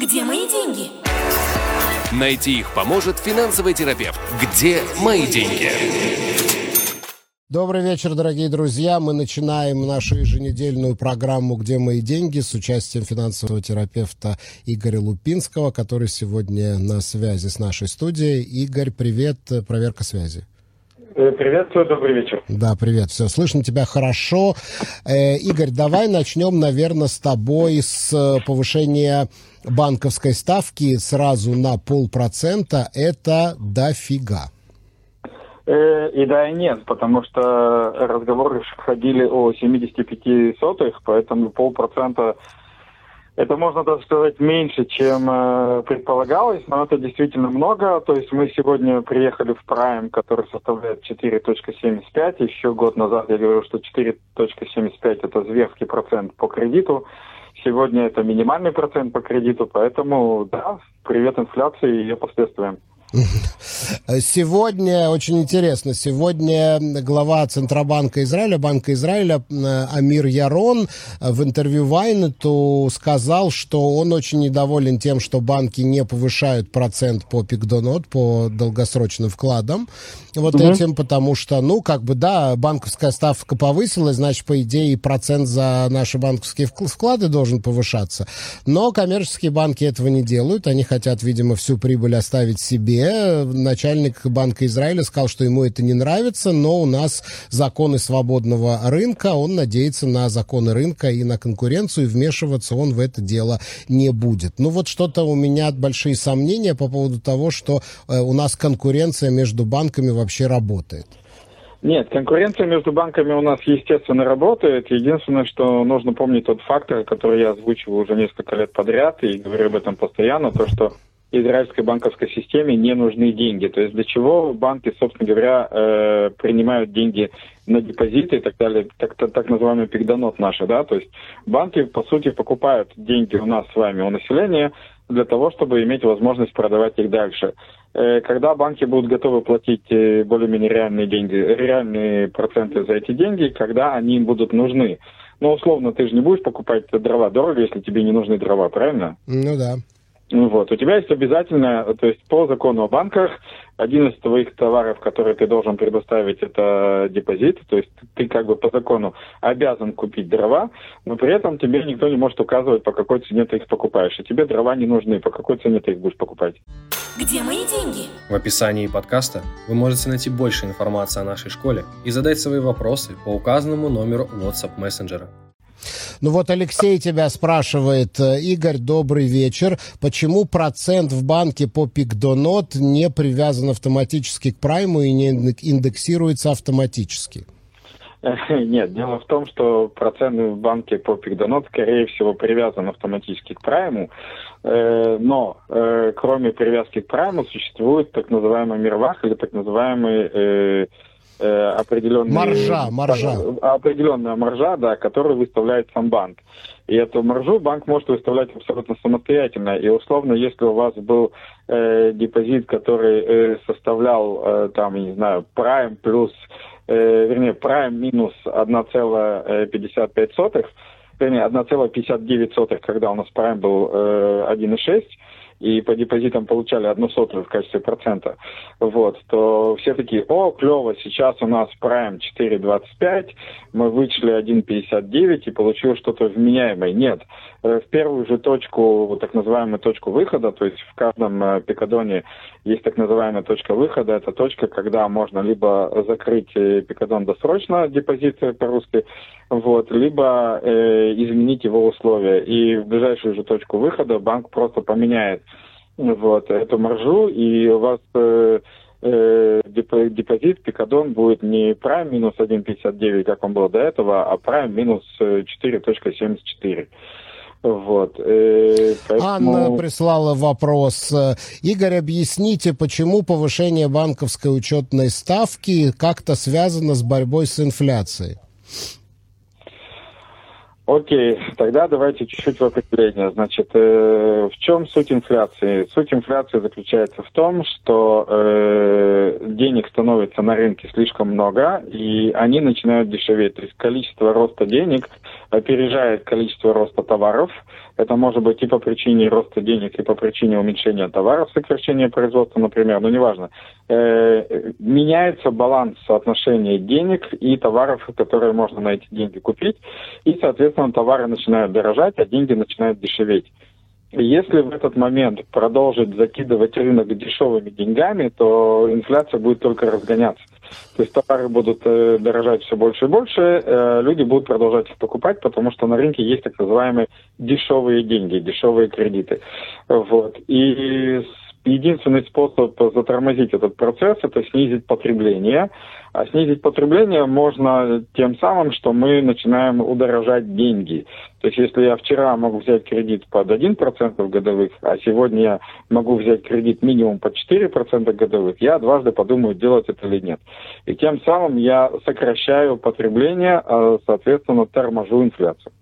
Где мои деньги? Найти их поможет финансовый терапевт. Где мои деньги? Добрый вечер, дорогие друзья. Мы начинаем нашу еженедельную программу «Где мои деньги» с участием финансового терапевта Игоря Лупинского, который сегодня на связи с нашей студией. Игорь, привет. Проверка связи. Э, приветствую, добрый вечер. Да, привет, все, слышно тебя хорошо. Э, Игорь, давай начнем, наверное, с тобой с э, повышения банковской ставки сразу на полпроцента. Это дофига. Э, и да, и нет, потому что разговоры ходили о 75 сотых, поэтому полпроцента это можно даже сказать меньше, чем э, предполагалось, но это действительно много. То есть мы сегодня приехали в Prime, который составляет 4.75. Еще год назад я говорил, что 4.75 это зверский процент по кредиту. Сегодня это минимальный процент по кредиту, поэтому да, привет инфляции и ее последствиям. Сегодня, очень интересно, сегодня глава Центробанка Израиля, Банка Израиля Амир Ярон в интервью Вайнету сказал, что он очень недоволен тем, что банки не повышают процент по пикдонот, по долгосрочным вкладам. Вот угу. этим, потому что, ну, как бы, да, банковская ставка повысилась, значит, по идее, процент за наши банковские вклады должен повышаться. Но коммерческие банки этого не делают, они хотят, видимо, всю прибыль оставить себе, начальник Банка Израиля сказал, что ему это не нравится, но у нас законы свободного рынка, он надеется на законы рынка и на конкуренцию, и вмешиваться он в это дело не будет. Ну вот что-то у меня большие сомнения по поводу того, что э, у нас конкуренция между банками вообще работает. Нет, конкуренция между банками у нас, естественно, работает. Единственное, что нужно помнить тот фактор, который я озвучивал уже несколько лет подряд и говорю об этом постоянно, то, что израильской банковской системе не нужны деньги. То есть для чего банки, собственно говоря, э, принимают деньги на депозиты и так далее, так, так, так называемый пигдонот наши, да, то есть банки, по сути, покупают деньги у нас с вами, у населения, для того, чтобы иметь возможность продавать их дальше. Э, когда банки будут готовы платить э, более-менее реальные деньги, реальные проценты за эти деньги, когда они им будут нужны. Ну, условно, ты же не будешь покупать дрова дорого, если тебе не нужны дрова, правильно? Ну да. Ну вот. У тебя есть обязательно, то есть по закону о банках, один из твоих товаров, который ты должен предоставить, это депозит. То есть ты как бы по закону обязан купить дрова, но при этом тебе никто не может указывать, по какой цене ты их покупаешь. И тебе дрова не нужны, по какой цене ты их будешь покупать. Где мои деньги? В описании подкаста вы можете найти больше информации о нашей школе и задать свои вопросы по указанному номеру WhatsApp мессенджера. Ну вот Алексей тебя спрашивает, э, Игорь, добрый вечер. Почему процент в банке по Пикдонот не привязан автоматически к прайму и не индексируется автоматически? Нет, дело в том, что процент в банке по Пикдонот, скорее всего, привязан автоматически к прайму, э, но э, кроме привязки к прайму существует так называемый мирвах или так называемый э, определенный... Маржа, маржа. Определенная маржа, да, которую выставляет сам банк. И эту маржу банк может выставлять абсолютно самостоятельно. И условно, если у вас был э, депозит, который э, составлял, э, там, не знаю, prime плюс, э, вернее, prime минус 1,55, вернее, 1,59, когда у нас prime был э, 1,6, и по депозитам получали одну сотую в качестве процента, вот, то все такие, о, клево, сейчас у нас Prime 4.25, мы вычли 1.59 и получил что-то вменяемое. Нет, в первую же точку, так называемую точку выхода, то есть в каждом э, пикадоне есть так называемая точка выхода, это точка, когда можно либо закрыть э, пикадон досрочно, депозит по-русски, вот, либо э, изменить его условия. И в ближайшую же точку выхода банк просто поменяет вот, эту маржу, и у вас э, э, депозит, пикадон будет не prime минус 1,59, как он был до этого, а prime минус 4,74. Вот. Э, поэтому... Анна прислала вопрос. Игорь, объясните, почему повышение банковской учетной ставки как-то связано с борьбой с инфляцией? Окей, тогда давайте чуть-чуть в определение. Значит, э, в чем суть инфляции? Суть инфляции заключается в том, что э, денег становится на рынке слишком много, и они начинают дешеветь. То есть количество роста денег опережает количество роста товаров. Это может быть и по причине роста денег, и по причине уменьшения товаров, сокращения производства, например, но неважно. Э, меняется баланс соотношения денег и товаров, которые можно на эти деньги купить, и, соответственно, товары начинают дорожать, а деньги начинают дешеветь. Если в этот момент продолжить закидывать рынок дешевыми деньгами, то инфляция будет только разгоняться. То есть товары будут э, дорожать все больше и больше, э, люди будут продолжать их покупать, потому что на рынке есть так называемые дешевые деньги, дешевые кредиты. Вот. И единственный способ затормозить этот процесс – это снизить потребление. А снизить потребление можно тем самым, что мы начинаем удорожать деньги. То есть если я вчера могу взять кредит под 1% годовых, а сегодня я могу взять кредит минимум под 4% годовых, я дважды подумаю, делать это или нет. И тем самым я сокращаю потребление, а, соответственно, торможу инфляцию.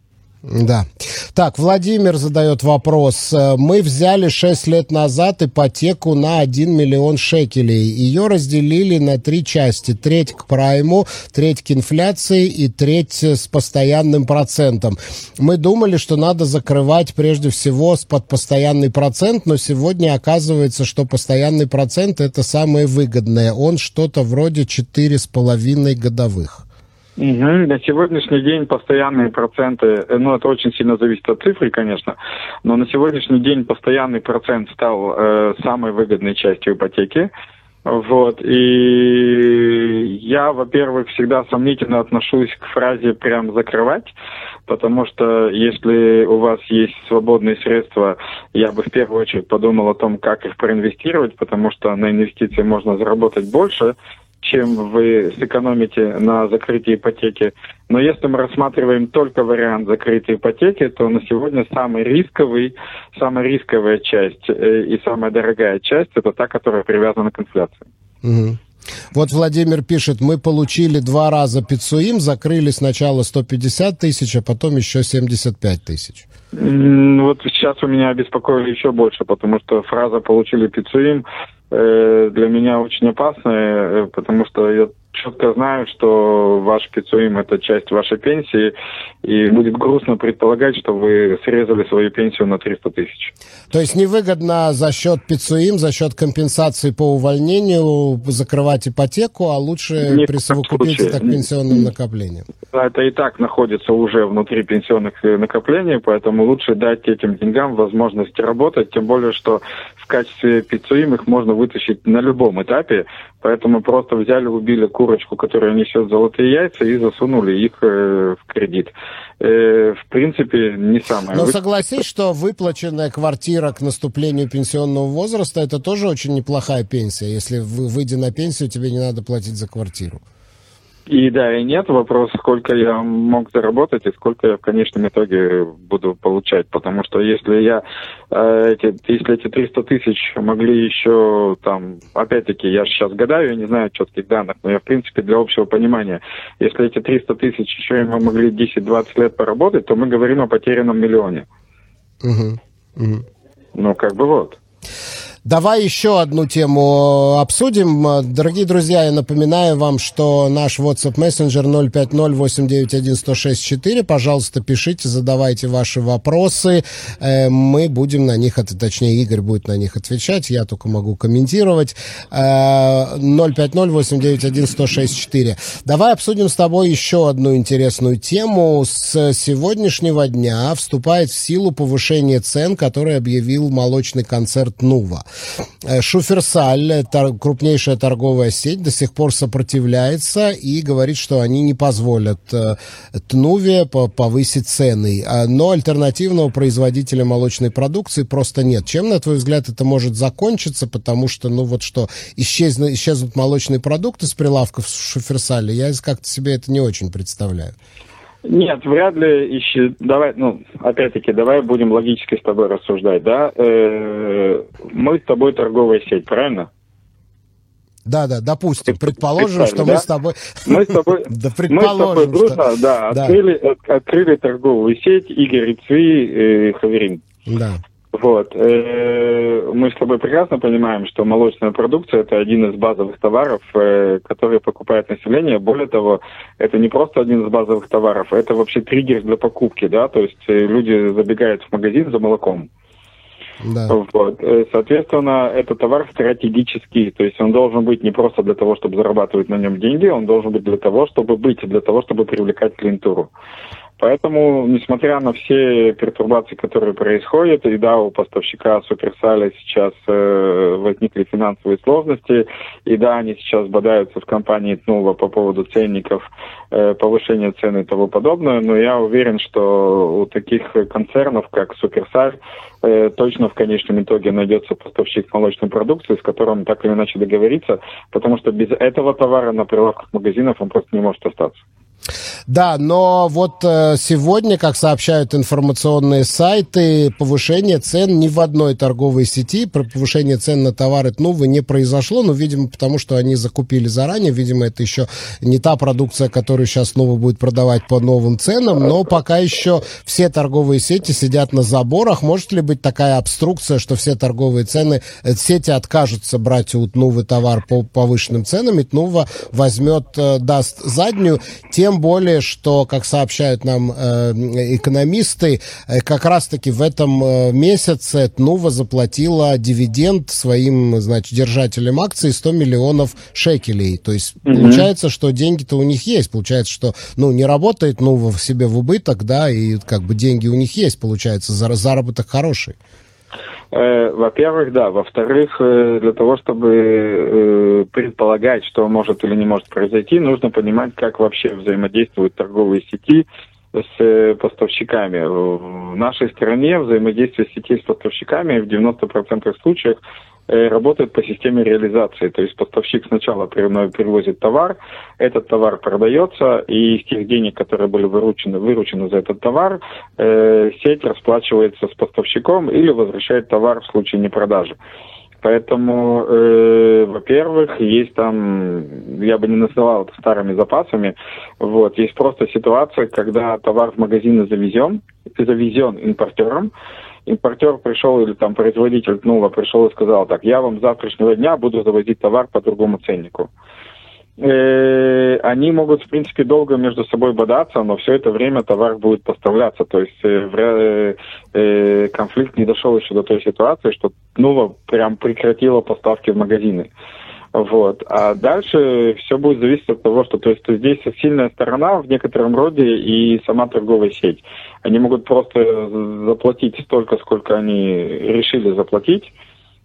Да. Так, Владимир задает вопрос. Э, мы взяли 6 лет назад ипотеку на 1 миллион шекелей. Ее разделили на три части. Треть к прайму, треть к инфляции и треть с постоянным процентом. Мы думали, что надо закрывать прежде всего под постоянный процент, но сегодня оказывается, что постоянный процент это самое выгодное. Он что-то вроде 4,5 годовых. Угу. На сегодняшний день постоянные проценты, э, ну это очень сильно зависит от цифры, конечно, но на сегодняшний день постоянный процент стал э, самой выгодной частью ипотеки. Вот, и я, во-первых, всегда сомнительно отношусь к фразе «прям закрывать», потому что если у вас есть свободные средства, я бы в первую очередь подумал о том, как их проинвестировать, потому что на инвестиции можно заработать больше, чем вы сэкономите на закрытии ипотеки. Но если мы рассматриваем только вариант закрытия ипотеки, то на сегодня самый рисковый, самая рисковая часть э, и самая дорогая часть это та, которая привязана к инфляции. Угу. Вот Владимир пишет, мы получили два раза пиццуим, закрыли сначала 150 тысяч, а потом еще 75 тысяч. Вот сейчас у меня беспокоили еще больше, потому что фраза «получили пиццуим» э, для меня очень опасная, э, потому что я четко знаю, что ваш пиццуим – это часть вашей пенсии, и будет грустно предполагать, что вы срезали свою пенсию на 300 тысяч. То есть невыгодно за счет пиццуим, за счет компенсации по увольнению закрывать ипотеку, а лучше Нет, присовокупить это к пенсионным накоплениям? Это и так находится уже внутри пенсионных э, накоплений, поэтому лучше дать этим деньгам возможность работать, тем более, что в качестве пиццуим их можно вытащить на любом этапе, поэтому просто взяли, убили курочку, которая несет золотые яйца, и засунули их э, в кредит. Э, в принципе, не самое. Но согласись, что выплаченная квартира к наступлению пенсионного возраста, это тоже очень неплохая пенсия. Если выйдя на пенсию, тебе не надо платить за квартиру. И да, и нет. Вопрос, сколько я мог заработать и сколько я в конечном итоге буду получать. Потому что если я э, эти, если эти 300 тысяч могли еще там, опять-таки, я сейчас гадаю, я не знаю четких данных, но я, в принципе, для общего понимания, если эти 300 тысяч еще мы могли 10-20 лет поработать, то мы говорим о потерянном миллионе. Угу. Угу. Ну, как бы вот. Давай еще одну тему обсудим. Дорогие друзья, я напоминаю вам, что наш WhatsApp мессенджер 050-891-1064. Пожалуйста, пишите, задавайте ваши вопросы. Э, мы будем на них, точнее, Игорь будет на них отвечать. Я только могу комментировать. 050-891-1064. Э, Давай обсудим с тобой еще одну интересную тему. С сегодняшнего дня вступает в силу повышение цен, которое объявил молочный концерт «Нува». Э, Шуферсаль, крупнейшая торговая сеть, до сих пор сопротивляется и говорит, что они не позволят э, Тнуве повысить цены. А, но альтернативного производителя молочной продукции просто нет. Чем, на твой взгляд, это может закончиться? Потому что, ну вот что, исчезнут, исчезнут молочные продукты с прилавков в Шуферсале, я как-то себе это не очень представляю. Нет, вряд ли ищи. Давай, ну, опять-таки, давай будем логически с тобой рассуждать, да? Э-э- мы с тобой торговая сеть, правильно? Да, да, допустим, предположим, что да? мы с тобой... Мы с тобой, да, предположим, мы с тобой дружно, что... да, да. Открыли, открыли торговую сеть Игорь Цви э, Хаверин. Да. Вот. Э, мы с тобой прекрасно понимаем, что молочная продукция – это один из базовых товаров, э, которые покупает население. Более того, это не просто один из базовых товаров, это вообще триггер для покупки, да, то есть э, люди забегают в магазин за молоком. Да. Вот. Соответственно, это товар стратегический, то есть он должен быть не просто для того, чтобы зарабатывать на нем деньги, он должен быть для того, чтобы быть, для того, чтобы привлекать клиентуру. Поэтому, несмотря на все пертурбации, которые происходят, и да, у поставщика Суперсаля сейчас э, возникли финансовые сложности, и да, они сейчас бодаются в компании Тнула по поводу ценников, э, повышения цены и тому подобное, но я уверен, что у таких концернов, как Суперсаль, э, точно в конечном итоге найдется поставщик молочной продукции, с которым так или иначе договориться, потому что без этого товара на прилавках магазинов он просто не может остаться. Да, но вот э, сегодня, как сообщают информационные сайты, повышение цен ни в одной торговой сети, про повышение цен на товары Тнувы не произошло, ну, видимо, потому что они закупили заранее, видимо, это еще не та продукция, которую сейчас снова будет продавать по новым ценам, но пока еще все торговые сети сидят на заборах. Может ли быть такая обструкция, что все торговые цены, э, сети откажутся брать у Тнувы товар по повышенным ценам, и Тнува возьмет, э, даст заднюю, тем более, что, как сообщают нам э, экономисты, э, как раз-таки в этом э, месяце Тнува заплатила дивиденд своим, значит, держателям акций 100 миллионов шекелей. То есть mm-hmm. получается, что деньги-то у них есть. Получается, что, ну, не работает Тнува в себе в убыток, да, и как бы деньги у них есть, получается, заработок хороший. Э, во-первых, да. Во-вторых, э, для того, чтобы э, предполагать, что может или не может произойти, нужно понимать, как вообще взаимодействуют торговые сети с поставщиками. В нашей стране взаимодействие сетей с поставщиками в 90% случаев Э, работает по системе реализации. То есть поставщик сначала перевозит товар, этот товар продается, и из тех денег, которые были выручены, выручены за этот товар, э, сеть расплачивается с поставщиком или возвращает товар в случае непродажи. Поэтому, э, во-первых, есть там, я бы не называл это старыми запасами, вот, есть просто ситуация, когда товар в магазины завезен, завезен импортером, импортер пришел или там производитель Тнула пришел и сказал так, я вам с завтрашнего дня буду завозить товар по другому ценнику. Э, они могут, в принципе, долго между собой бодаться, но все это время товар будет поставляться. То есть э, э, конфликт не дошел еще до той ситуации, что Тнула прям прекратила поставки в магазины. Вот. А дальше все будет зависеть от того, что то есть здесь сильная сторона в некотором роде и сама торговая сеть. Они могут просто заплатить столько, сколько они решили заплатить,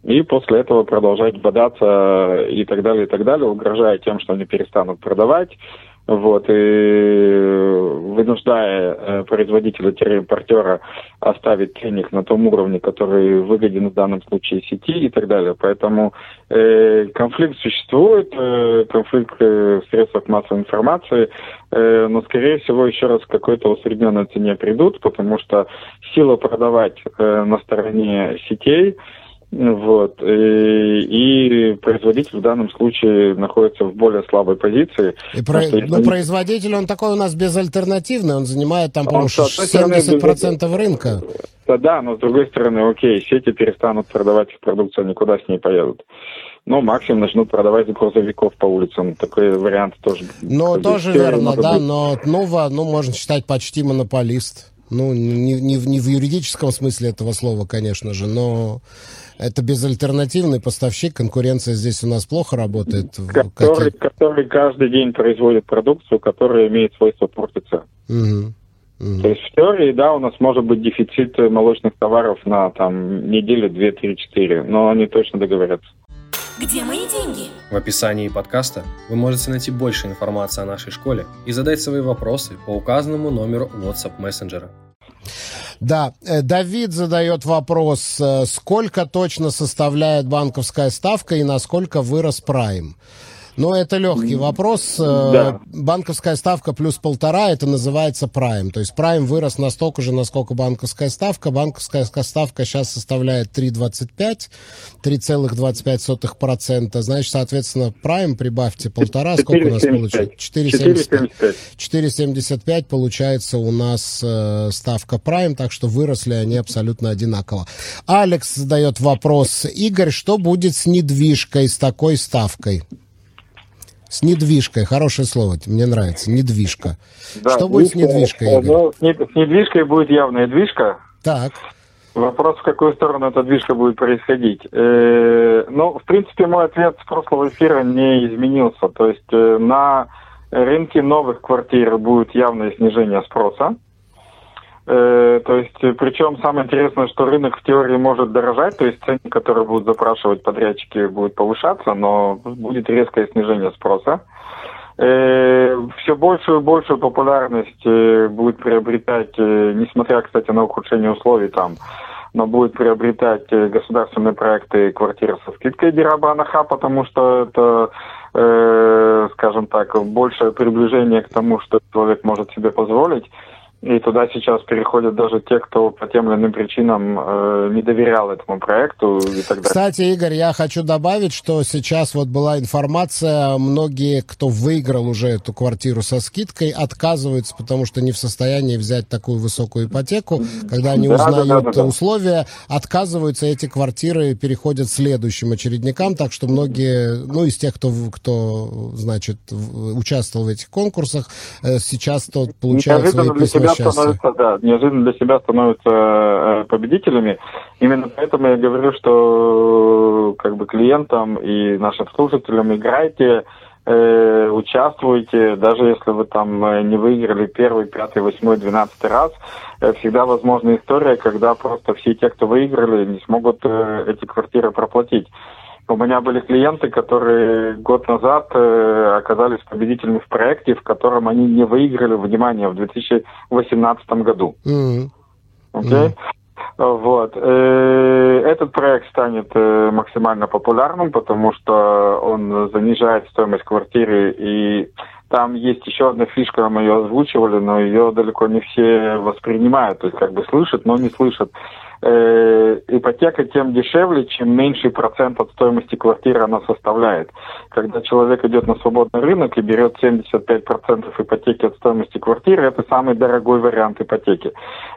и после этого продолжать бодаться и так далее, и так далее, угрожая тем, что они перестанут продавать, вот, и вынуждая э, производителя-импортера оставить ценник на том уровне, который выгоден в данном случае сети и так далее. Поэтому э, конфликт существует, э, конфликт э, в средствах массовой информации, э, но, скорее всего, еще раз какой-то усредненной цене придут, потому что сила продавать э, на стороне сетей – вот. И, и производитель в данном случае находится в более слабой позиции. И про... что, Но производитель, он такой у нас безальтернативный, он занимает там, по-моему, 70% без... рынка. Да, да, но с другой стороны, окей, сети перестанут продавать их продукцию, никуда с ней поедут. Ну, максимум начнут продавать грузовиков по улицам. Такой вариант тоже. Ну, тоже верно, да, быть. но Нова, ну, можно считать почти монополист. Ну, не, не, не в юридическом смысле этого слова, конечно же, но это безальтернативный поставщик, конкуренция здесь у нас плохо работает. Который, Какие... который каждый день производит продукцию, которая имеет свойство портиться. Угу. Угу. То есть в теории, да, у нас может быть дефицит молочных товаров на там неделю, две, три, четыре, но они точно договорятся. Где мои деньги? В описании подкаста вы можете найти больше информации о нашей школе и задать свои вопросы по указанному номеру WhatsApp мессенджера. Да, э, Давид задает вопрос, э, сколько точно составляет банковская ставка и насколько вырос прайм? Ну, это легкий вопрос. Э, да. Банковская ставка плюс полтора, это называется прайм. То есть прайм вырос настолько же, насколько банковская ставка. Банковская ставка сейчас составляет 3,25, 3,25%. Значит, соответственно, прайм прибавьте полтора. Сколько у нас получается? 4,75. 4,75 получается у нас э, ставка прайм, так что выросли они абсолютно одинаково. Алекс задает вопрос. Игорь, что будет с недвижкой с такой ставкой? С недвижкой, хорошее слово, мне нравится, недвижка. Да, Что будет с недвижкой, Игорь? Ну, с недвижкой будет явная движка. Так. Вопрос, в какую сторону эта движка будет происходить. Э, ну, в принципе, мой ответ с прошлого эфира не изменился. То есть э, на рынке новых квартир будет явное снижение спроса. Э, то есть, э, причем самое интересное, что рынок в теории может дорожать, то есть цены, которые будут запрашивать подрядчики, будут повышаться, но будет резкое снижение спроса. Э, все большую и большую популярность будет приобретать, несмотря, кстати, на ухудшение условий там, но будет приобретать государственные проекты квартиры со скидкой Дирабанаха, потому что это, скажем так, большее приближение к тому, что человек может себе позволить. И туда сейчас переходят даже те, кто по тем или иным причинам э, не доверял этому проекту и так далее. Кстати, Игорь, я хочу добавить, что сейчас вот была информация, многие, кто выиграл уже эту квартиру со скидкой, отказываются, потому что не в состоянии взять такую высокую ипотеку. Когда они да, узнают да, да, да, условия, отказываются, эти квартиры переходят следующим очередникам, так что многие, ну, из тех, кто, кто значит, участвовал в этих конкурсах, э, сейчас тот получает свои письма становятся, да, неожиданно для себя становятся э, победителями. Именно поэтому я говорю, что как бы клиентам и нашим слушателям играйте, э, участвуйте, даже если вы там э, не выиграли первый, пятый, восьмой, двенадцатый раз, э, всегда возможна история, когда просто все те, кто выиграли, не смогут э, эти квартиры проплатить. У меня были клиенты, которые год назад э, оказались победителями в проекте, в котором они не выиграли, внимание, в 2018 году. Mm-hmm. Okay? Mm-hmm. Вот. Э, этот проект станет э, максимально популярным, потому что он занижает стоимость квартиры и там есть еще одна фишка, мы ее озвучивали, но ее далеко не все воспринимают, то есть как бы слышат, но не слышат э, ипотека тем дешевле, чем меньший процент от стоимости квартиры она составляет. Когда человек идет на свободный рынок и берет 75% ипотеки от стоимости квартиры, это самый дорогой вариант ипотеки.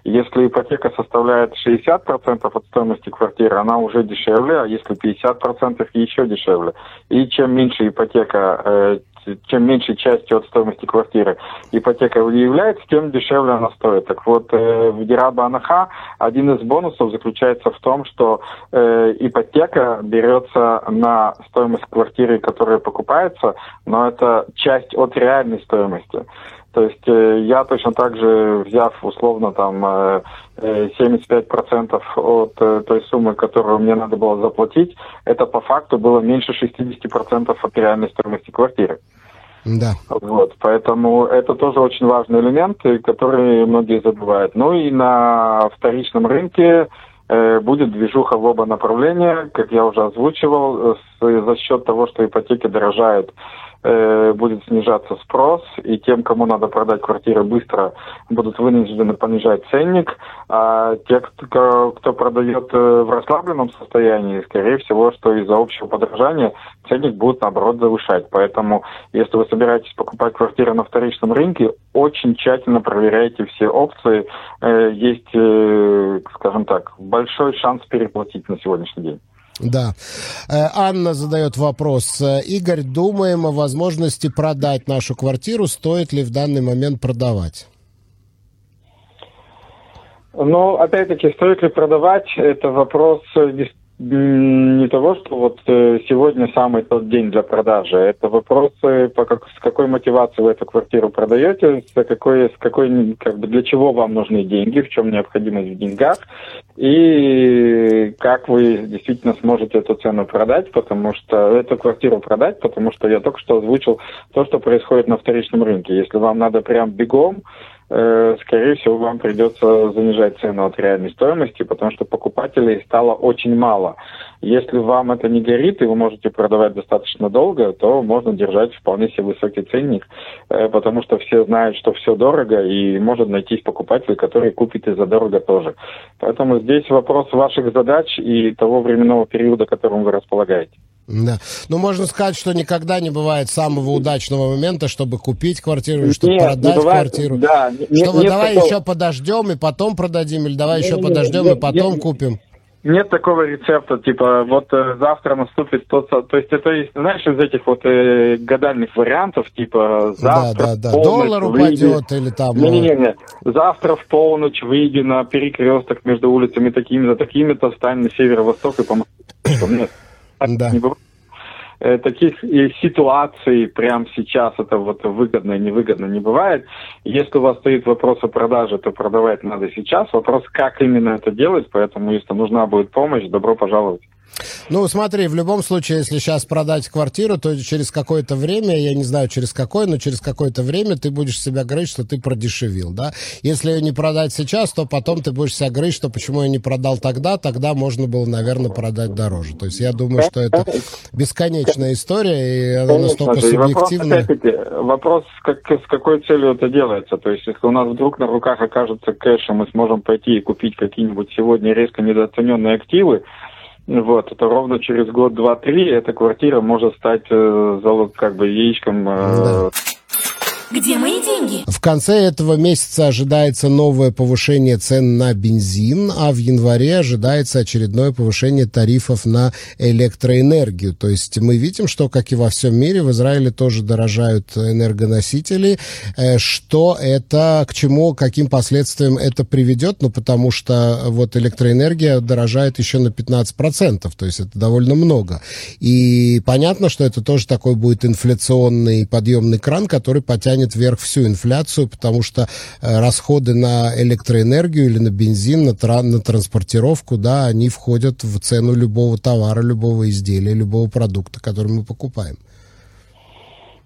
Если ипотека составляет 60% от стоимости квартиры, она уже дешевле, а если 50% еще дешевле. И чем меньше ипотека, э, чем меньшей частью от стоимости квартиры ипотека является, тем дешевле она стоит. Так вот, э, в Дираба Анаха один из бонусов заключается в том, что э, ипотека берется на стоимость квартиры, которая покупается, но это часть от реальной стоимости. То есть э, я точно так же, взяв условно там э, 75% от э, той суммы, которую мне надо было заплатить, это по факту было меньше 60% от реальной стоимости квартиры. Да. Вот, поэтому это тоже очень важный элемент, который многие забывают. Ну и на вторичном рынке э, будет движуха в оба направления, как я уже озвучивал, с, за счет того, что ипотеки дорожают Э, будет снижаться спрос, и тем, кому надо продать квартиры быстро, будут вынуждены понижать ценник, а те, кто, кто продает э, в расслабленном состоянии, скорее всего, что из-за общего подорожания ценник будут, наоборот, завышать. Поэтому, если вы собираетесь покупать квартиры на вторичном рынке, очень тщательно проверяйте все опции. Э, есть, скажем так, большой шанс переплатить на сегодняшний день. Да. Э, Анна задает вопрос. Э, Игорь, думаем о возможности продать нашу квартиру. Стоит ли в данный момент продавать? Ну, опять-таки, стоит ли продавать, это вопрос не того, что вот э, сегодня самый тот день для продажи. Это вопрос, по как, с какой мотивацией вы эту квартиру продаете, с какой, с какой, как бы для чего вам нужны деньги, в чем необходимость в деньгах, и как вы действительно сможете эту цену продать, потому что эту квартиру продать, потому что я только что озвучил то, что происходит на вторичном рынке. Если вам надо прям бегом, скорее всего, вам придется занижать цену от реальной стоимости, потому что покупателей стало очень мало. Если вам это не горит, и вы можете продавать достаточно долго, то можно держать вполне себе высокий ценник, э, потому что все знают, что все дорого, и может найтись покупатель, который купит и за дорого тоже. Поэтому здесь вопрос ваших задач и того временного периода, которым вы располагаете. Да. Ну, можно сказать, что никогда не бывает самого удачного момента, чтобы купить квартиру, чтобы нет, продать бывает, квартиру. Да, чтобы нет давай такого... еще подождем и потом продадим, или давай нет, еще нет, подождем нет, и потом нет, купим. Нет такого рецепта, типа, вот э, завтра наступит тот... То есть это, знаешь, из этих вот э, гадальных вариантов, типа, завтра да, да, да. Доллар выйди... упадет или там... Не-не-не, завтра в полночь выйди на перекресток между улицами такими-то, такими-то, встань на северо-восток и помоги. Нет, да. не бывает э, таких ситуаций прямо сейчас это вот выгодно и невыгодно не бывает. Если у вас стоит вопрос о продаже, то продавать надо сейчас. Вопрос, как именно это делать, поэтому если нужна будет помощь, добро пожаловать. Ну, смотри, в любом случае, если сейчас продать квартиру, то через какое-то время, я не знаю через какое, но через какое-то время ты будешь себя говорить, что ты продешевил, да? Если ее не продать сейчас, то потом ты будешь себя говорить, что почему я не продал тогда, тогда можно было, наверное, продать дороже. То есть я думаю, что это бесконечная история, и она Конечно, настолько субъективна. Вопрос, вопрос как, с какой целью это делается. То есть если у нас вдруг на руках окажется кэш, и мы сможем пойти и купить какие-нибудь сегодня резко недооцененные активы, вот, это ровно через год, два, три эта квартира может стать э, как бы яичком э, да. Где мои деньги? В конце этого месяца ожидается новое повышение цен на бензин, а в январе ожидается очередное повышение тарифов на электроэнергию. То есть мы видим, что, как и во всем мире, в Израиле тоже дорожают энергоносители. Э, что это, к чему, каким последствиям это приведет? Ну, потому что вот электроэнергия дорожает еще на 15%, то есть это довольно много. И понятно, что это тоже такой будет инфляционный подъемный кран, который потянет тянет вверх всю инфляцию, потому что э, расходы на электроэнергию или на бензин, на, тра- на транспортировку, да, они входят в цену любого товара, любого изделия, любого продукта, который мы покупаем.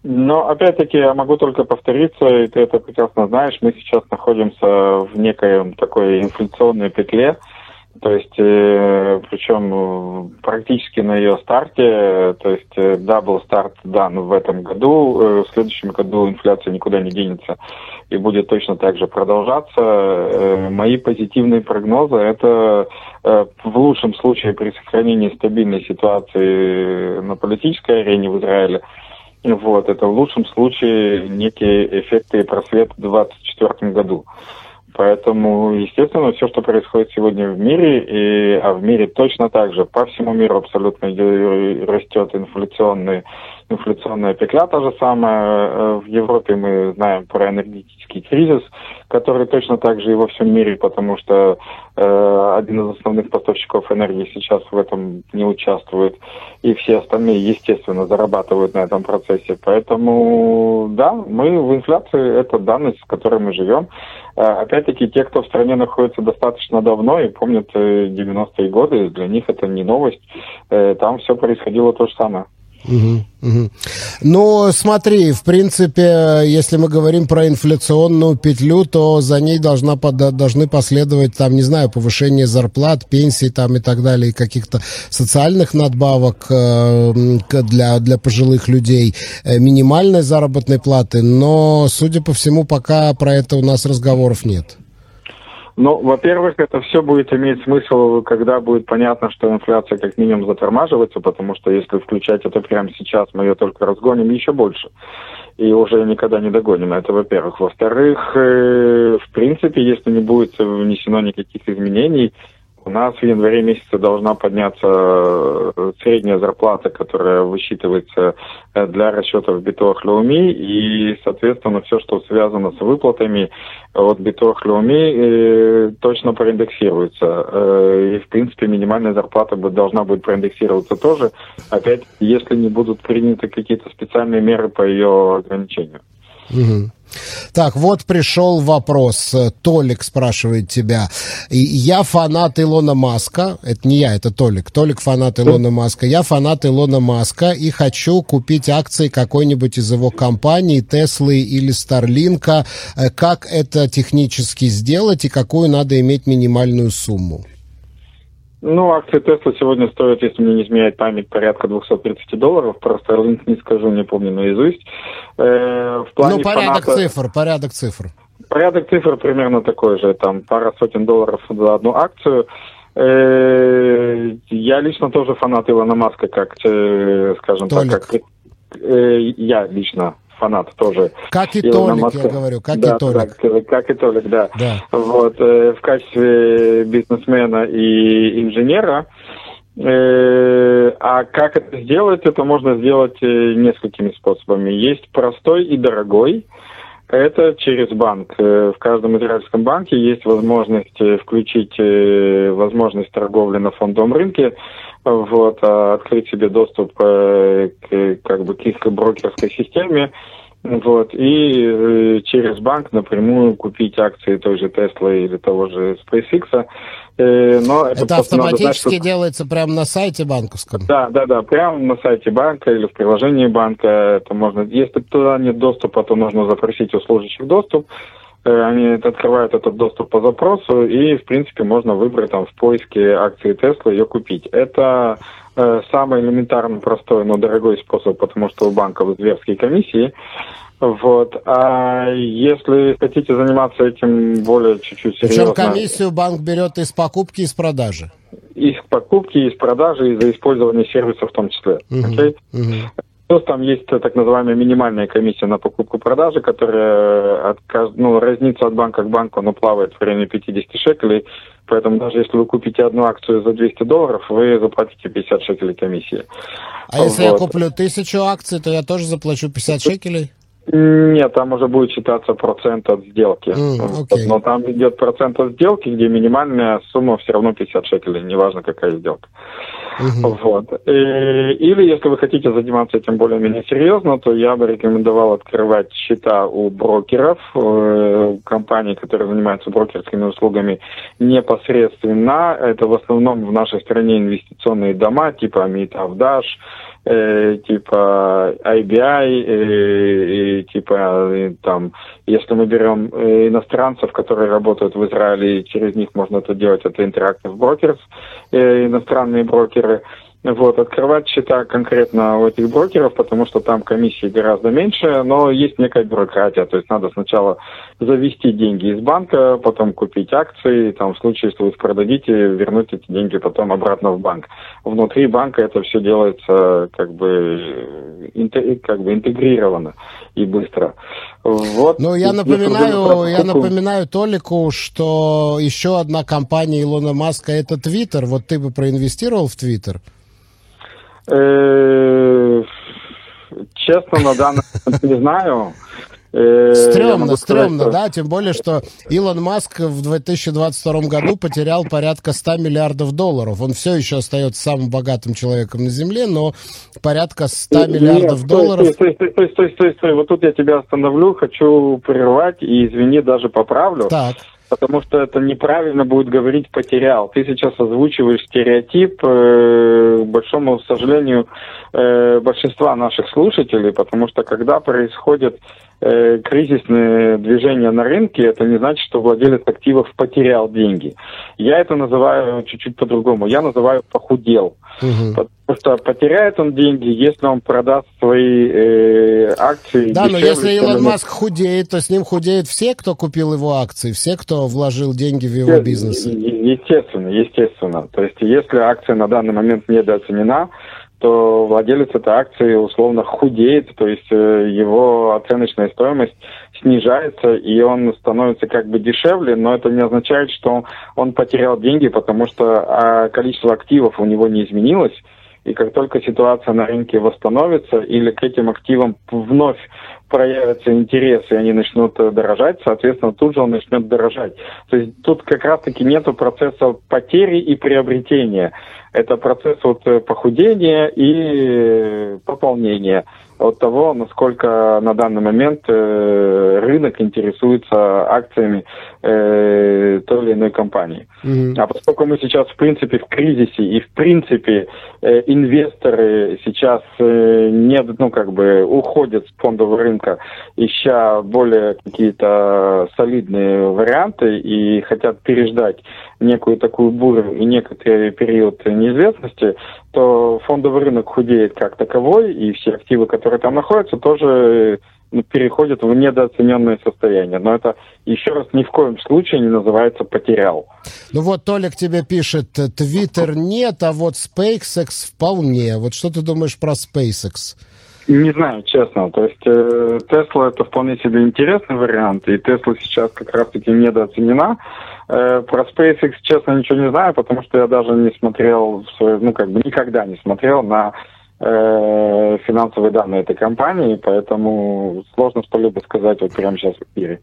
Но опять-таки я могу только повториться, и ты это прекрасно знаешь, мы сейчас находимся в некой такой инфляционной петле, то есть, э, причем э, практически на ее старте, то есть э, да, был старт дан в этом году, э, в следующем году инфляция никуда не денется и будет точно так же продолжаться. Э, мои позитивные прогнозы это э, в лучшем случае при сохранении стабильной ситуации на политической арене в Израиле, вот, это в лучшем случае некие эффекты и просвет в 2024 году. Поэтому, естественно, все, что происходит сегодня в мире, и, а в мире точно так же, по всему миру абсолютно растет инфляционный инфляционная петля та же самая. Э, в Европе мы знаем про энергетический кризис, который точно так же и во всем мире, потому что э, один из основных поставщиков энергии сейчас в этом не участвует, и все остальные, естественно, зарабатывают на этом процессе. Поэтому, да, мы в инфляции, это данность, с которой мы живем. Э, опять-таки, те, кто в стране находится достаточно давно и помнят 90-е э, годы, для них это не новость. Там все происходило то же самое. Угу, угу. Смотри, в принципе, если мы говорим про инфляционную петлю, то за ней должна, должны последовать, там, не знаю, повышение зарплат, пенсий там и так далее, каких-то социальных надбавок э, для, для пожилых людей, э, минимальной заработной платы, но, судя по всему, пока про это у нас разговоров нет. Ну, во-первых, это все будет иметь смысл, когда будет понятно, что инфляция как минимум затормаживается, потому что если включать это прямо сейчас, мы ее только разгоним еще больше. И уже никогда не догоним. Это во-первых. Во-вторых, э, в принципе, если не будет внесено никаких изменений, у нас в январе месяце должна подняться э, средняя зарплата, которая высчитывается э, для расчетов битовых лауми, и, соответственно, все, что связано с выплатами от битовых лауми, э, точно проиндексируется. И, в принципе, минимальная зарплата должна будет проиндексироваться тоже, опять, если не будут приняты какие-то специальные меры по ее ограничению. Угу. Так, вот пришел вопрос. Толик спрашивает тебя. Я фанат Илона Маска. Это не я, это Толик. Толик фанат Илона Маска. Я фанат Илона Маска и хочу купить акции какой-нибудь из его компаний, Теслы или Старлинка. Э, как это технически сделать и какую надо иметь минимальную сумму? Ну, акции Тесла сегодня стоят, если мне не изменяет память, порядка 230 долларов. Просто Starlink не скажу, не помню наизусть. Э, в плане ну, порядок фаната... цифр, порядок цифр. Порядок цифр примерно такой же, там пара сотен долларов за одну акцию. Э, я лично тоже фанат Илона Маска, как, э, скажем Толик. так, как я лично фанат тоже. Как и Илона Толик, Маска. я говорю, как да, и Толик. Да, как и Толик, да. да. Вот, э, в качестве бизнесмена и инженера. Э, а как это сделать? Это можно сделать э, несколькими способами. Есть простой и дорогой. Это через банк. Э, в каждом израильском банке есть возможность э, включить э, возможность торговли на фондовом рынке вот, а открыть себе доступ э, к, как бы, к их брокерской системе, вот, и э, через банк напрямую купить акции той же Tesla или того же SpaceX. Э, но это, это автоматически знать, что... делается прямо на сайте банковском? Да, да, да, прямо на сайте банка или в приложении банка. Это можно, если туда нет доступа, то нужно запросить у служащих доступ. Э, они открывают этот доступ по запросу, и, в принципе, можно выбрать там в поиске акции Tesla ее купить. Это э, самый элементарный, простой, но дорогой способ, потому что у банков зверские комиссии. Вот. А если хотите заниматься этим более чуть-чуть серьезно... Причем комиссию банк берет из покупки из продажи? Из покупки, из продажи, и за использование сервиса в том числе. Uh-huh. Okay? Uh-huh. Плюс там есть так называемая минимальная комиссия на покупку-продажи, которая от, ну, разница от банка к банку, но плавает в районе 50 шекелей. Поэтому даже если вы купите одну акцию за 200 долларов, вы заплатите 50 шекелей комиссии. А вот. если я куплю тысячу акций, то я тоже заплачу 50 шекелей? Нет, там уже будет считаться процент от сделки. Mm, okay. Но там идет процент от сделки, где минимальная сумма все равно 50 шекелей, неважно какая сделка. Uh-huh. Вот. И, или если вы хотите заниматься этим более-менее серьезно, то я бы рекомендовал открывать счета у брокеров, э, компаний, которые занимаются брокерскими услугами непосредственно. Это в основном в нашей стране инвестиционные дома типа Митавдаш, э, типа IBI, э, типа э, там, если мы берем э, иностранцев, которые работают в Израиле, через них можно это делать, это Interactive Brokers, э, иностранные брокеры. Вот, открывать счета конкретно у этих брокеров, потому что там комиссии гораздо меньше, но есть некая бюрократия. То есть надо сначала завести деньги из банка, потом купить акции, там, в случае, если вы их продадите, вернуть эти деньги потом обратно в банк. Внутри банка это все делается как бы, как бы интегрировано и быстро. Вот. Ну, я напоминаю, я напоминаю Толику, что еще одна компания Илона Маска это Твиттер. Вот ты бы проинвестировал в Твиттер? Э, честно, на данный момент не знаю. Э, стрёмно, стрёмно, сказать, да, тем более, что Илон Маск в 2022 году потерял порядка 100 миллиардов долларов. Он все еще остается самым богатым человеком на Земле, но порядка 100 миллиардов Нет, долларов... Стой, стой, стой, стой, стой, стой, вот тут я тебя остановлю, хочу прервать и, извини, даже поправлю. Так потому что это неправильно будет говорить «потерял». Ты сейчас озвучиваешь стереотип, э, к большому сожалению, э, большинства наших слушателей, потому что когда происходит кризисные движения на рынке, это не значит, что владелец активов потерял деньги. Я это называю чуть-чуть по-другому. Я называю «похудел». Угу. Потому что потеряет он деньги, если он продаст свои э, акции. Да, но если Илон Маск худеет, то с ним худеют все, кто купил его акции, все, кто вложил деньги в его бизнес. Естественно, естественно. То есть, если акция на данный момент недооценена, то владелец этой акции условно худеет, то есть э, его оценочная стоимость снижается, и он становится как бы дешевле, но это не означает, что он потерял деньги, потому что а, количество активов у него не изменилось, и как только ситуация на рынке восстановится или к этим активам вновь проявится интерес, и они начнут дорожать, соответственно, тут же он начнет дорожать. То есть тут как раз-таки нет процесса потери и приобретения. Это процесс вот похудения и пополнения от того, насколько на данный момент э, рынок интересуется акциями э, той или иной компании. Mm-hmm. А поскольку мы сейчас, в принципе, в кризисе, и, в принципе, э, инвесторы сейчас э, не, ну, как бы, уходят с фондового рынка, ища более какие-то солидные варианты и хотят переждать некую такую бурю и некоторый период неизвестности, то фондовый рынок худеет как таковой, и все активы, которые там находятся, тоже ну, переходят в недооцененное состояние. Но это, еще раз, ни в коем случае не называется «потерял». Ну вот Толик тебе пишет, Твиттер нет, а вот SpaceX вполне. Вот что ты думаешь про SpaceX? Не знаю, честно. То есть Тесла э, это вполне себе интересный вариант, и Тесла сейчас как раз-таки недооценена. Э, про SpaceX, честно, ничего не знаю, потому что я даже не смотрел, ну как бы никогда не смотрел на э, финансовые данные этой компании, поэтому сложно что-либо сказать вот прямо сейчас в эфире.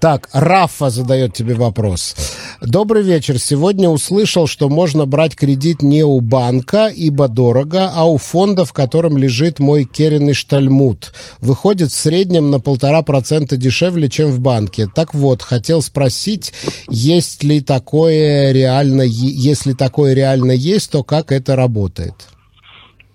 Так, Рафа задает тебе вопрос. Добрый вечер. Сегодня услышал, что можно брать кредит не у банка, ибо дорого, а у фонда, в котором лежит мой керенный штальмут. Выходит в среднем на полтора процента дешевле, чем в банке. Так вот, хотел спросить, есть ли такое реально, если такое реально есть, то как это работает?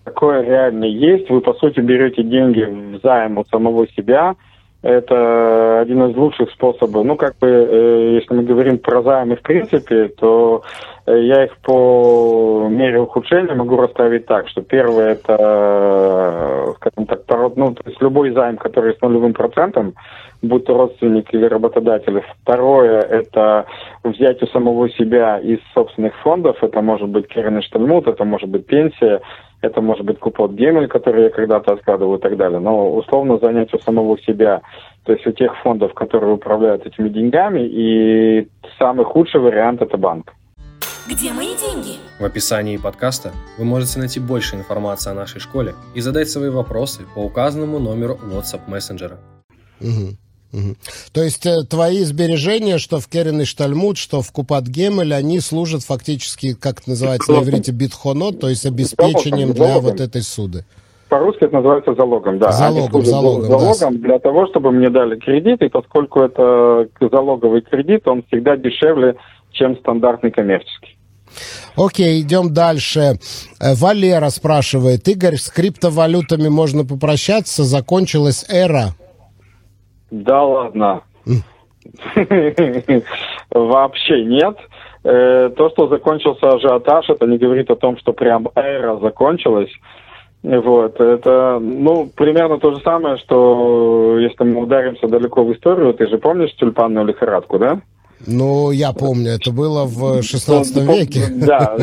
Такое реально есть. Вы, по сути, берете деньги в займ у самого себя – это один из лучших способов. Ну, как бы, э, если мы говорим про займы в принципе, то э, я их по мере ухудшения могу расставить так, что первое это, скажем так, ну, то есть любой займ, который с нулевым процентом, будь то родственник или работодатель. Второе это взять у самого себя из собственных фондов, это может быть Керен Штальмут, это может быть пенсия, это может быть купон Гемель, который я когда-то откладывал и так далее. Но условно занять у самого себя, то есть у тех фондов, которые управляют этими деньгами, и самый худший вариант это банк. Где мои деньги? В описании подкаста вы можете найти больше информации о нашей школе и задать свои вопросы по указанному номеру WhatsApp мессенджера. Угу. Угу. То есть э, твои сбережения, что в Керен и Штальмут, что в Купат Гемель, они служат фактически, как это называется на иврите, битхонот, то есть обеспечением для вот этой суды. По-русски это называется залогом, да. Залогом, залогом, залогом да. для того, чтобы мне дали кредит, и поскольку это залоговый кредит, он всегда дешевле, чем стандартный коммерческий. Окей, идем дальше. Э, Валера спрашивает, Игорь, с криптовалютами можно попрощаться, закончилась эра? Да ладно. Вообще нет. Э, то, что закончился ажиотаж, это не говорит о том, что прям эра закончилась. Вот, это, ну, примерно то же самое, что если мы ударимся далеко в историю, ты же помнишь тюльпанную лихорадку, да? Ну, я помню, это было в 16 ну, веке. Да,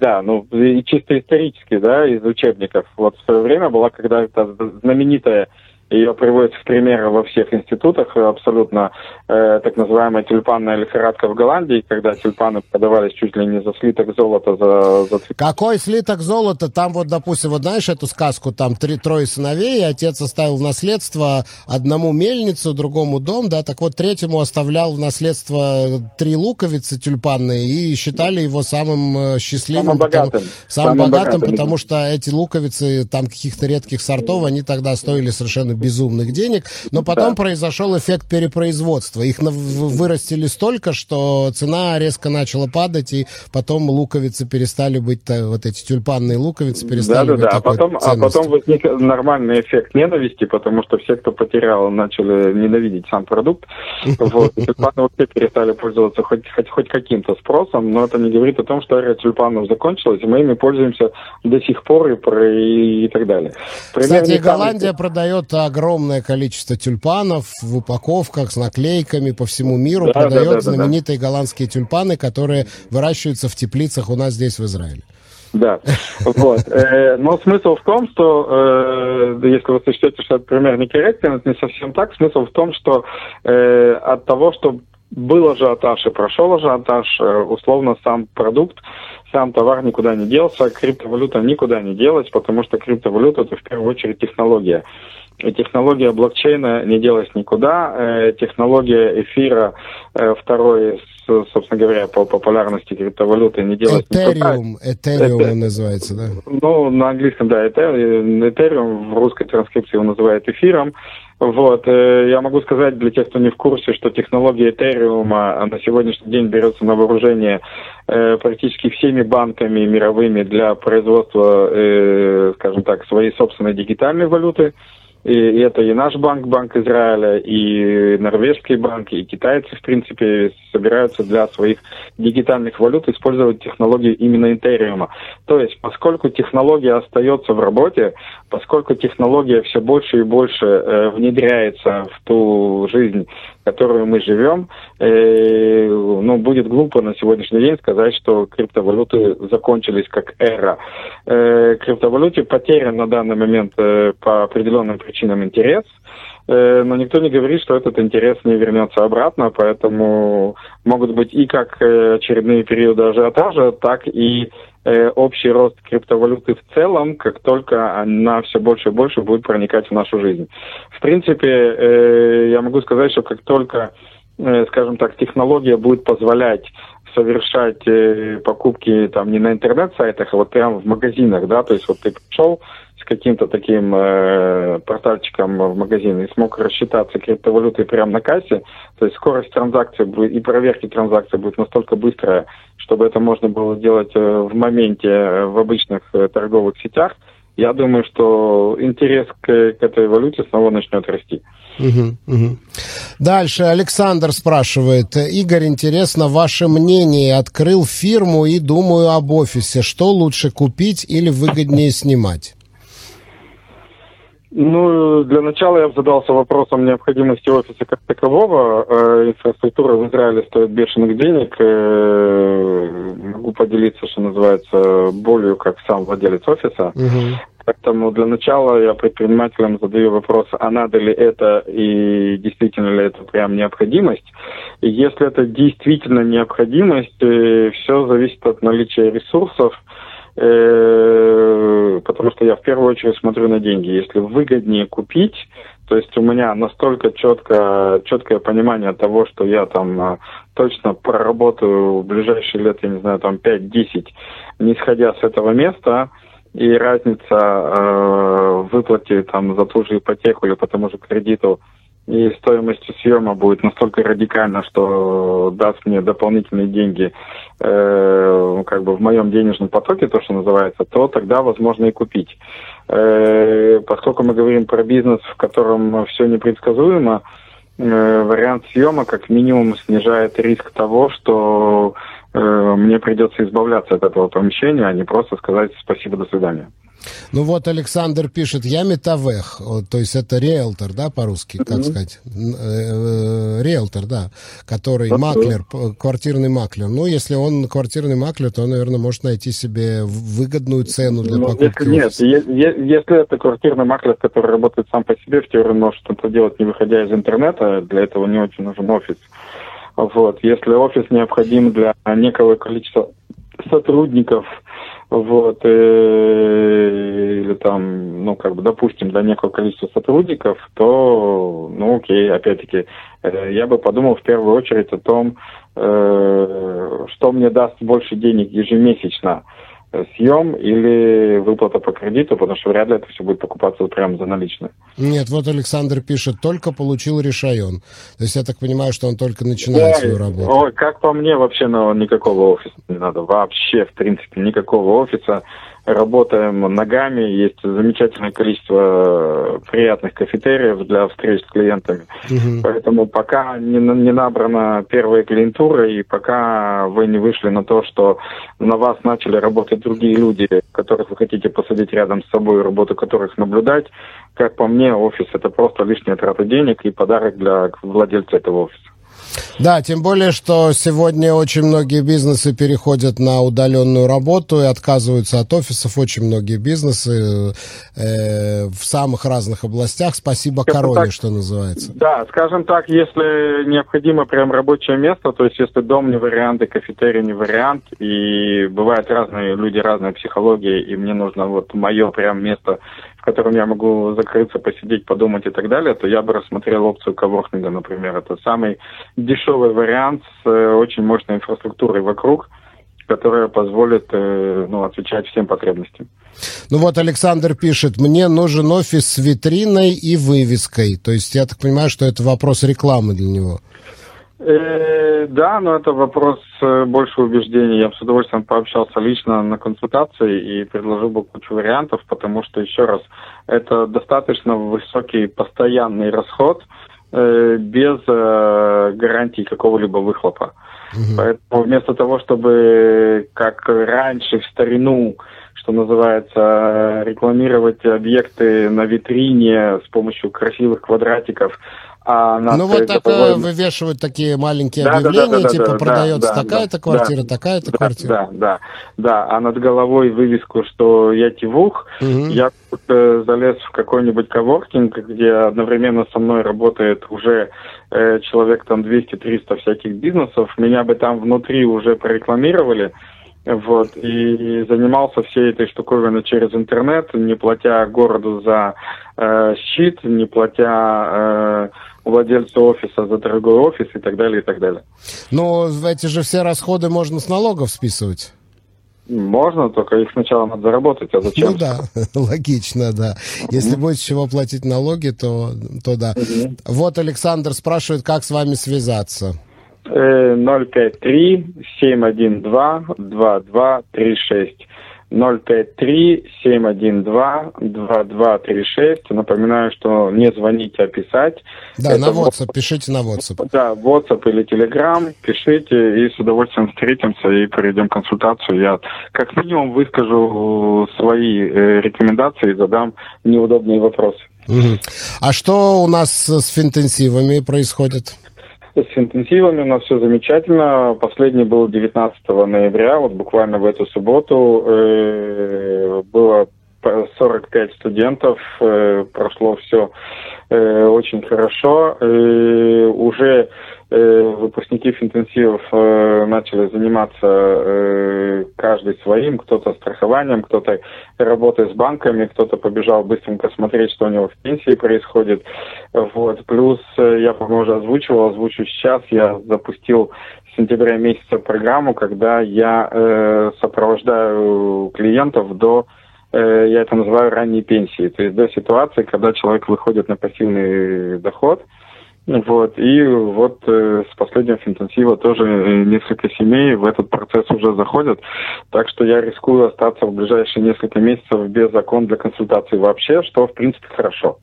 да, ну, чисто исторически, да, из учебников. Вот в свое время была когда то знаменитая ее приводят в примеры во всех институтах. Абсолютно э, так называемая тюльпанная лихорадка в Голландии, когда тюльпаны продавались чуть ли не за слиток золота. За, за... Какой слиток золота? Там вот, допустим, вот знаешь эту сказку, там три трое сыновей, и отец оставил в наследство одному мельницу, другому дом, да, так вот третьему оставлял в наследство три луковицы тюльпанные и считали его самым э, счастливым. Самым богатым. Потому, самым, самым богатым, богатым, потому что эти луковицы там каких-то редких сортов, они тогда стоили совершенно безумных денег, но потом да. произошел эффект перепроизводства. Их вырастили столько, что цена резко начала падать, и потом луковицы перестали быть, вот эти тюльпанные луковицы перестали да, быть да, да. А потом, а потом возник нормальный эффект ненависти, потому что все, кто потерял, начали ненавидеть сам продукт. Вот. Тюльпаны вообще перестали пользоваться хоть, хоть, хоть каким-то спросом, но это не говорит о том, что эра тюльпанов закончилась, и мы ими пользуемся до сих пор и, и, и так далее. Примерно Кстати, Голландия продает огромное количество тюльпанов в упаковках с наклейками по всему миру. Да, продает да, да, знаменитые да. голландские тюльпаны, которые выращиваются в теплицах у нас здесь в Израиле. Да, вот. Э, но смысл в том, что, э, если вы сочтете, что это пример некорректен, это не совсем так. Смысл в том, что э, от того, что был ажиотаж и прошел ажиотаж, условно сам продукт, сам товар никуда не делся, криптовалюта никуда не делась, потому что криптовалюта это в первую очередь технология технология блокчейна не делась никуда. Э, технология эфира э, второй, собственно говоря, по популярности криптовалюты не делась Ethereum, никуда. Ethereum Это, называется, да? Ну, на английском, да, Ethereum, в русской транскрипции его называют эфиром. Вот, э, я могу сказать для тех, кто не в курсе, что технология Ethereum на сегодняшний день берется на вооружение практически всеми банками мировыми для производства, скажем так, своей собственной дигитальной валюты. И это и наш банк, Банк Израиля, и норвежские банки, и китайцы, в принципе, собираются для своих дигитальных валют использовать технологию именно Интериума. То есть, поскольку технология остается в работе, поскольку технология все больше и больше э, внедряется в ту жизнь, в которую мы живем, э, ну, будет глупо на сегодняшний день сказать, что криптовалюты закончились как эра. Э, криптовалюте потерян на данный момент э, по определенным причинам интерес, э, но никто не говорит, что этот интерес не вернется обратно, поэтому могут быть и как э, очередные периоды ажиотажа, так и Э, общий рост криптовалюты в целом, как только она все больше и больше будет проникать в нашу жизнь. В принципе, я могу сказать, что как только, скажем так, технология будет позволять совершать покупки там не на интернет-сайтах, а вот прямо в магазинах, да, то есть вот ты пришел, с каким-то таким э, портальчиком в магазин и смог рассчитаться криптовалютой прямо на кассе, то есть скорость транзакции и проверки транзакции будет настолько быстрая, чтобы это можно было делать э, в моменте э, в обычных э, торговых сетях, я думаю, что интерес к, к этой валюте снова начнет расти. Угу, угу. Дальше Александр спрашивает. Игорь, интересно ваше мнение. Открыл фирму и думаю об офисе. Что лучше купить или выгоднее снимать? Ну, для начала я задался вопросом необходимости офиса как такового. Э, инфраструктура в Израиле стоит бешеных денег. Э, могу поделиться, что называется, болью как сам владелец офиса. Угу. Поэтому для начала я предпринимателям задаю вопрос, а надо ли это и действительно ли это прям необходимость. И если это действительно необходимость, э, все зависит от наличия ресурсов, потому что я в первую очередь смотрю на деньги. Если выгоднее купить, то есть у меня настолько четко, четкое понимание того, что я там а, точно проработаю в ближайшие лет, я не знаю, там 5-10, не сходя с этого места, и разница э, в выплате там за ту же ипотеку или по тому же кредиту и стоимость съема будет настолько радикальна, что даст мне дополнительные деньги э, как бы в моем денежном потоке, то, что называется, то тогда возможно и купить. Э, поскольку мы говорим про бизнес, в котором все непредсказуемо, э, вариант съема как минимум снижает риск того, что э, мне придется избавляться от этого помещения, а не просто сказать спасибо, до свидания. Ну вот Александр пишет, я метавех, то есть это риэлтор, да, по-русски, как mm-hmm. сказать? Э, риэлтор, да, который That's маклер, квартирный маклер. Ну, если он квартирный маклер, то он, наверное, может найти себе выгодную цену для ну, покупки. Если, нет, если это квартирный маклер, который работает сам по себе, в теории может это делать, не выходя из интернета, для этого не очень нужен офис. Вот. Если офис необходим для некого количества сотрудников, вот, э, или там, ну, как бы, допустим, для некого количества сотрудников, то, ну, окей, опять-таки, э, я бы подумал в первую очередь о том, э, что мне даст больше денег ежемесячно съем или выплата по кредиту, потому что вряд ли это все будет покупаться прямо за наличные. Нет, вот Александр пишет, только получил решайон. То есть я так понимаю, что он только начинает Ой, свою работу. Ой, как по мне, вообще ну, никакого офиса не надо. Вообще, в принципе, никакого офиса работаем ногами, есть замечательное количество приятных кафетериев для встреч с клиентами. Угу. Поэтому пока не, не набрана первая клиентура, и пока вы не вышли на то, что на вас начали работать другие люди, которых вы хотите посадить рядом с собой, работу которых наблюдать, как по мне, офис это просто лишняя трата денег и подарок для владельца этого офиса. Да, тем более, что сегодня очень многие бизнесы переходят на удаленную работу и отказываются от офисов. Очень многие бизнесы э, в самых разных областях. Спасибо скажем короне, так, что называется. Да, скажем так, если необходимо прям рабочее место, то есть если дом не вариант и кафетерий не вариант, и бывают разные люди, разная психология, и мне нужно вот мое прям место в котором я могу закрыться, посидеть, подумать и так далее, то я бы рассмотрел опцию коворкинга, например. Это самый дешевый вариант с э, очень мощной инфраструктурой вокруг, которая позволит э, ну, отвечать всем потребностям. Ну вот Александр пишет, мне нужен офис с витриной и вывеской. То есть я так понимаю, что это вопрос рекламы для него. Э, да, но это вопрос э, больше убеждений. Я бы с удовольствием пообщался лично на консультации и предложил бы кучу вариантов, потому что, еще раз, это достаточно высокий постоянный расход э, без э, гарантии какого-либо выхлопа. Угу. Поэтому вместо того, чтобы, как раньше, в старину, что называется, рекламировать объекты на витрине с помощью красивых квадратиков, а ну вот так головой... вывешивают такие маленькие да, объявления, да, да, да, типа да, продается да, такая-то да, квартира, да, такая-то да, квартира. Да, да, да, а над головой вывеску, что я тивух, угу. я э, залез в какой-нибудь коворкинг, где одновременно со мной работает уже э, человек там 200-300 всяких бизнесов, меня бы там внутри уже прорекламировали, вот, и занимался всей этой штуковиной через интернет, не платя городу за э, щит, не платя э, владельцу офиса за дорогой офис и так далее, и так далее. Но эти же все расходы можно с налогов списывать. Можно, только их сначала надо заработать, а зачем? Ну да, логично, да. Если будет с чего платить налоги, то, то да. Вот Александр спрашивает, как с вами связаться. 053 712 2236. 053-712-2236. Напоминаю, что не звонить, а писать. Да, Это на WhatsApp, вот... пишите на WhatsApp. Да, WhatsApp или Telegram, пишите, и с удовольствием встретимся и проведем консультацию. Я как минимум выскажу свои э, рекомендации и задам неудобные вопросы. Угу. А что у нас с финтенсивами происходит? С интенсивами у нас все замечательно. Последний был 19 ноября, вот буквально в эту субботу. Э, было 45 студентов, э, прошло все э, очень хорошо. Уже выпускники финтенсивов э, начали заниматься э, каждый своим, кто-то страхованием, кто-то работой с банками, кто-то побежал быстренько смотреть, что у него в пенсии происходит. Вот. Плюс, э, я, по-моему, уже озвучивал, озвучу сейчас, я запустил с сентября месяца программу, когда я э, сопровождаю клиентов до Э, я это называю ранней пенсии, то есть до ситуации, когда человек выходит на пассивный доход, вот, и вот э, с последнего интенсива тоже э, несколько семей в этот процесс уже заходят, так что я рискую остаться в ближайшие несколько месяцев без закон для консультации вообще, что в принципе хорошо.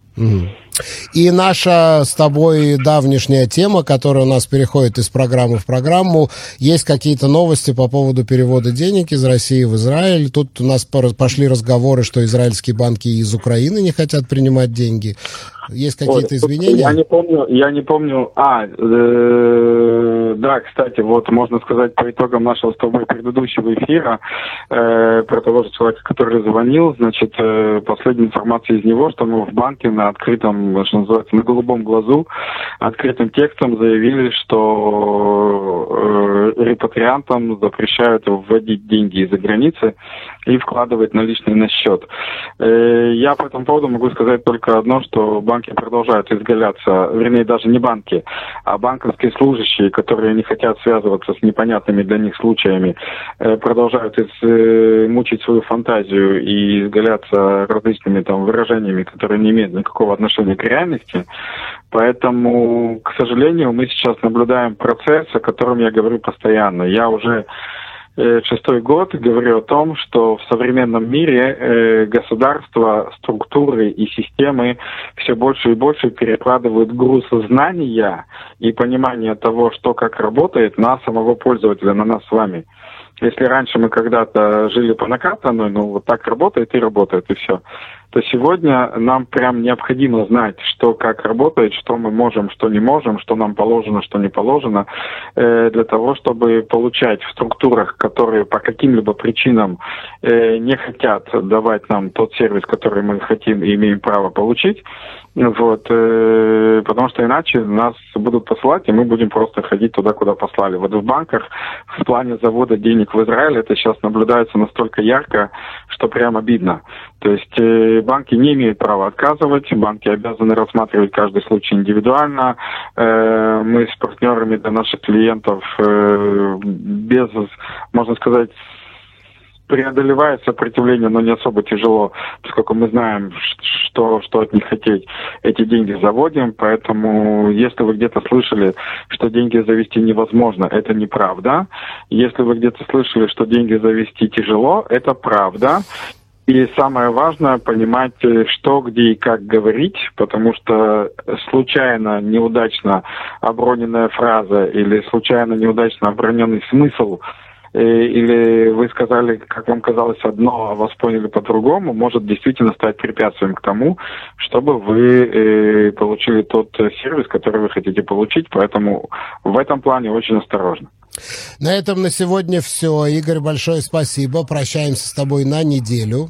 И наша с тобой давнишняя тема, которая у нас переходит из программы в программу, есть какие-то новости по поводу перевода денег из России в Израиль. Тут у нас пошли разговоры, что израильские банки из Украины не хотят принимать деньги. Есть какие-то изменения? Я не помню, я не помню. А, э, да, кстати, вот можно сказать по итогам нашего с тобой предыдущего эфира э, про того же человека, который звонил, значит, э, последняя информация из него, что мы в банке на открытом, что называется, на голубом глазу, открытым текстом заявили, что э, репатриантам запрещают вводить деньги из-за границы и вкладывать наличные на счет. Э, я по этому поводу могу сказать только одно, что банк банки продолжают изгаляться, вернее, даже не банки, а банковские служащие, которые не хотят связываться с непонятными для них случаями, э, продолжают из, э, мучить свою фантазию и изгаляться различными там выражениями, которые не имеют никакого отношения к реальности. Поэтому, к сожалению, мы сейчас наблюдаем процесс, о котором я говорю постоянно. Я уже шестой год говорю о том, что в современном мире э, государства, структуры и системы все больше и больше перекладывают груз знания и понимания того, что как работает, на самого пользователя, на нас с вами. Если раньше мы когда-то жили по накатанной, ну вот так работает и работает, и все, то сегодня нам прям необходимо знать, что как работает, что мы можем, что не можем, что нам положено, что не положено, э, для того, чтобы получать в структурах, которые по каким-либо причинам э, не хотят давать нам тот сервис, который мы хотим и имеем право получить, вот, э, потому что иначе нас будут посылать, и мы будем просто ходить туда, куда послали. Вот в банках в плане завода денег в Израиль это сейчас наблюдается настолько ярко, что прям обидно. То есть э, банки не имеют права отказывать, банки обязаны рассматривать каждый случай индивидуально. Э, мы с партнерами для наших клиентов э, без, можно сказать, преодолевает сопротивление, но не особо тяжело, поскольку мы знаем, что, что от них хотеть. Эти деньги заводим, поэтому если вы где-то слышали, что деньги завести невозможно, это неправда. Если вы где-то слышали, что деньги завести тяжело, это правда. И самое важное понимать, что, где и как говорить, потому что случайно, неудачно оброненная фраза или случайно, неудачно оброненный смысл – Э, или вы сказали, как вам казалось одно, а вас поняли по-другому, может действительно стать препятствием к тому, чтобы вы э, получили тот сервис, который вы хотите получить. Поэтому в этом плане очень осторожно. На этом на сегодня все. Игорь, большое спасибо. Прощаемся с тобой на неделю.